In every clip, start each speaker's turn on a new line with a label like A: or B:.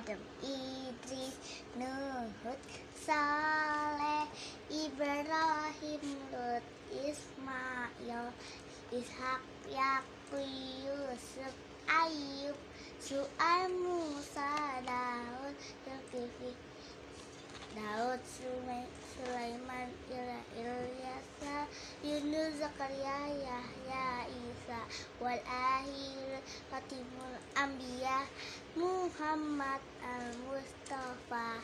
A: Adam, Idris, Nuh, Saleh, Ibrahim, Lut, Ismail, Ishak, Yakub, Yusuf, Ayub, Su'aib, Musa, Daud, Zulkifli, Daud, Sulaiman, Ilyas, Yunus, Zakaria, Yahya, wal akhir Fatimul Anbiya, Muhammad al-Mustafa.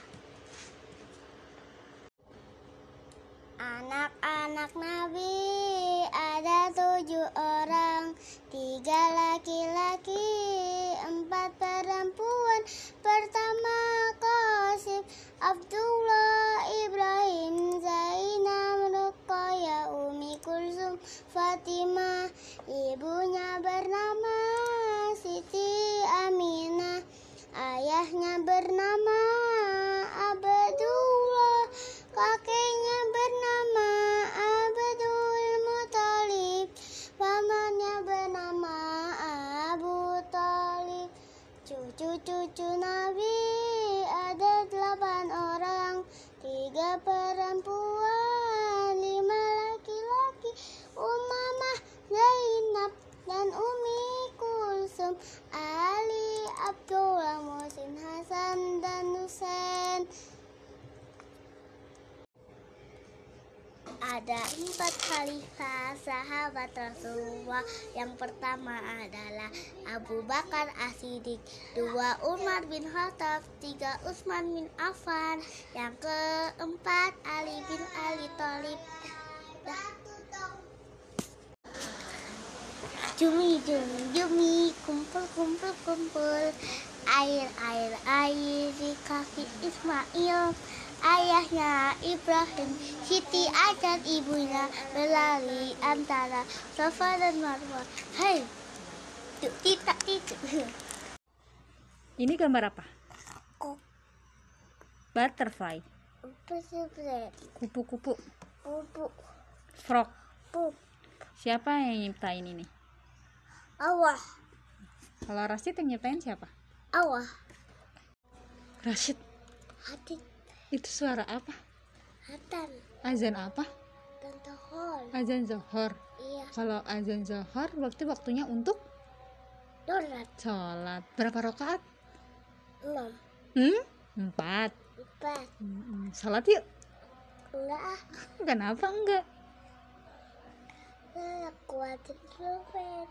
A: Anak-anak Nabi ada tujuh orang Tiga laki-laki, empat perempuan Pertama Qasim, Abdullah, Ibrahim, Zainab, Ruqayyah, Umi Kulsum, Fatimah Ibunya bernama Siti Aminah Ayahnya bernama Ada empat khalifah sahabat Rasulullah. Yang pertama adalah Abu Bakar As-Siddiq, dua Umar bin Khattab, tiga Utsman bin Affan, yang keempat Ali bin Ali Thalib. Jumi jumi jumi kumpul kumpul kumpul air air air di kaki Ismail ayahnya Ibrahim Siti Ajar ibunya berlari antara Safa dan Marwah Hei tuk tidak tidak
B: Ini gambar apa?
A: kok
B: Butterfly, kupu-kupu,
A: pupuk
B: frog.
A: pup
B: Siapa yang nyiptain ini?
A: awah.
B: Kalau Rashid yang nyiptain siapa?
A: awah.
B: Rashid,
A: hati
B: itu suara apa?
A: hatan
B: Azan apa?
A: dan tohol
B: Azan Zohor.
A: iya
B: Kalau azan Zohor, berarti waktunya untuk
A: dorat
B: sholat. Berapa rakaat?
A: enam
B: Hmm? Empat.
A: empat
B: Hmm, Sholat yuk.
A: enggak ah
B: Kenapa enggak?
A: Nah,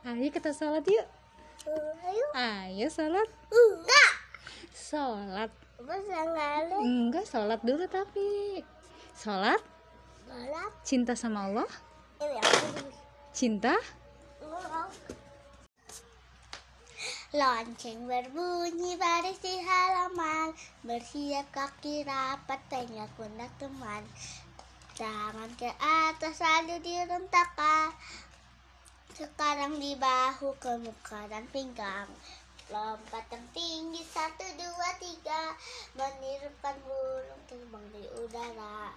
B: Ayo kita sholat yuk.
A: ayo
B: Ayo sholat.
A: enggak
B: Sholat. Enggak, sholat dulu tapi. Sholat,
A: balap
B: cinta sama Allah,
A: ini apa
B: cinta?
A: Lonceng berbunyi baris di halaman. Bersiap kaki rapat tengah pundak teman. Tangan ke atas lalu direntakan. Sekarang di bahu ke muka dan pinggang Lompat yang tinggi satu dua tiga Menirukan burung terbang di udara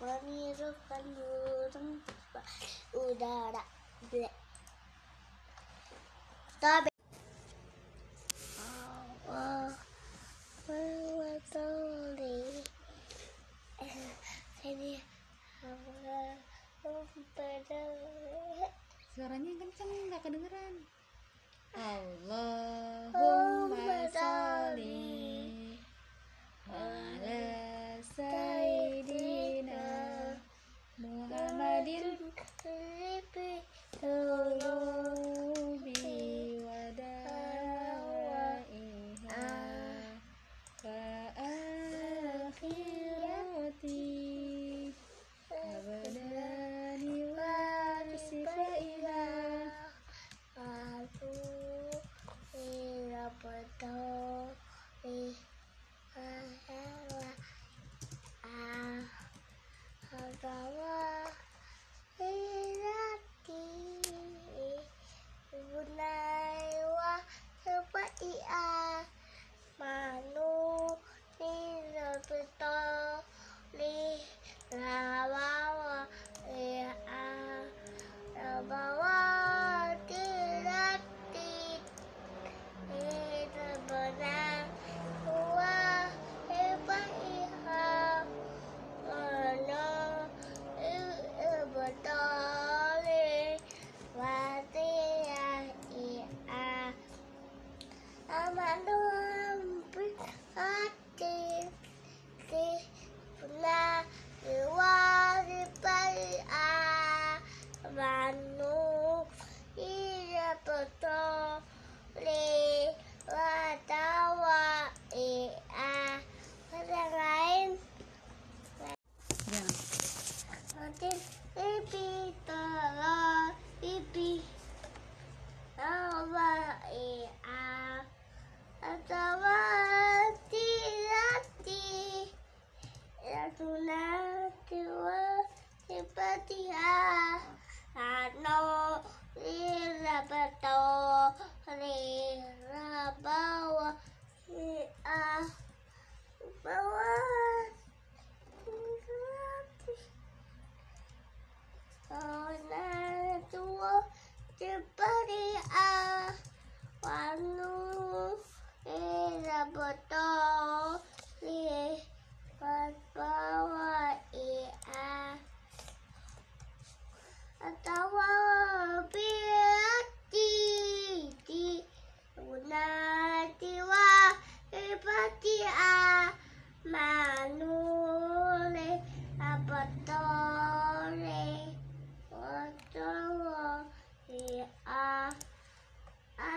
A: Menirukan burung terbang di udara Blek. Tobe. Allah Memperoleh
B: Suaranya kenceng nggak kedengeran.
A: Allahumma
B: salli ala Sayyidina Muhammadin
A: Nabi adalah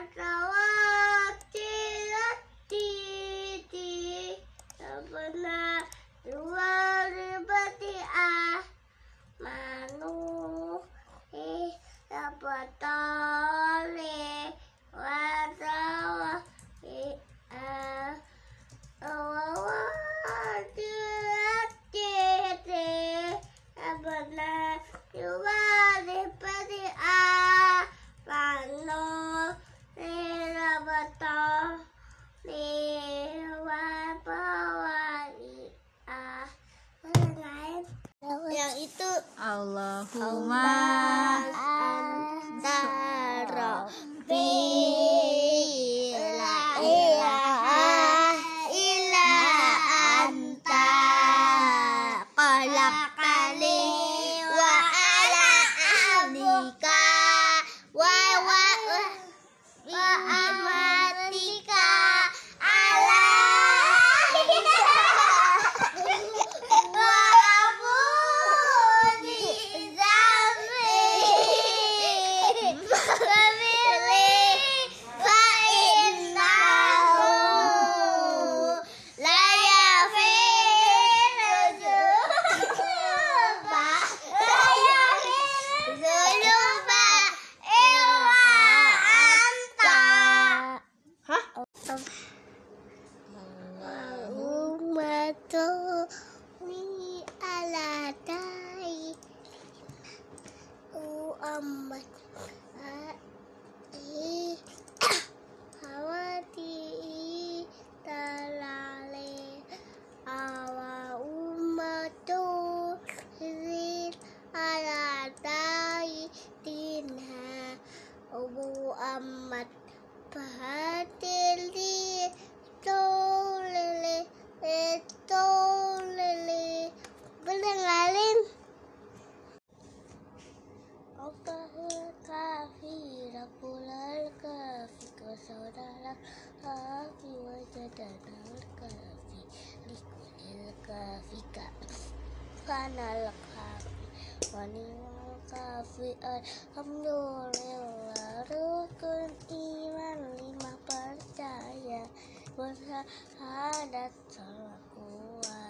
A: Santa. นั้
B: น
A: ล่ะครับ วันนี้ก็ฟิเอิร์ทำดูเร็วรู้กันอีวันนี้มาปัจจัยวันหาดัดสลักหัว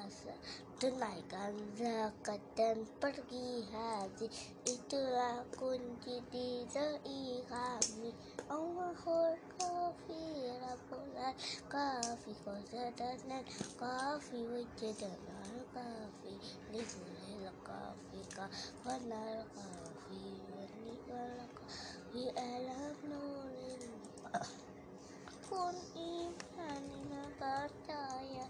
A: Tunaikan zakat dan pergi haji. Itulah kunci diri kami. Allahul kafi Rabbul kafi. Qasadanan kafi Wajadanal kafi. Likulil kafi Kafanal kafi. Wanimal kafi Alam nurin kun iman lima percaya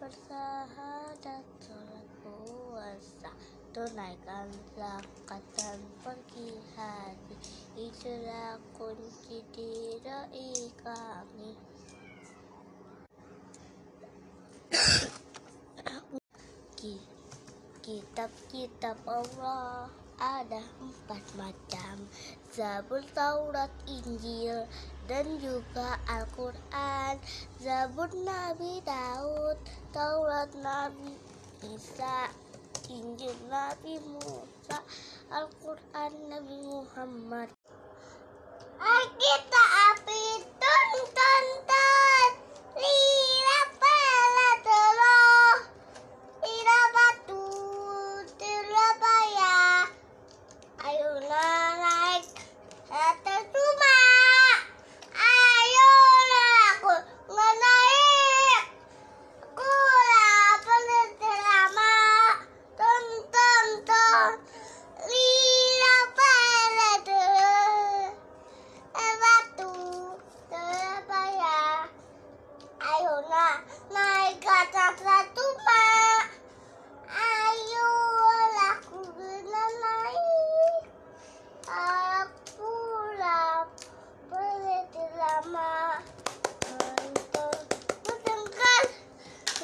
A: bersahadat sholat puasa. Tunaikan zakat dan pergi haji itulah kunci diri kami. Ki- kitab-kitab Allah ada empat macam Zabur Taurat Injil dan juga Al-Quran. Zabur Nabi Daud Taurat Nabi Isa Injil Nabi Musa Al-Quran Nabi Muhammad. Kita api tuntun tuntun.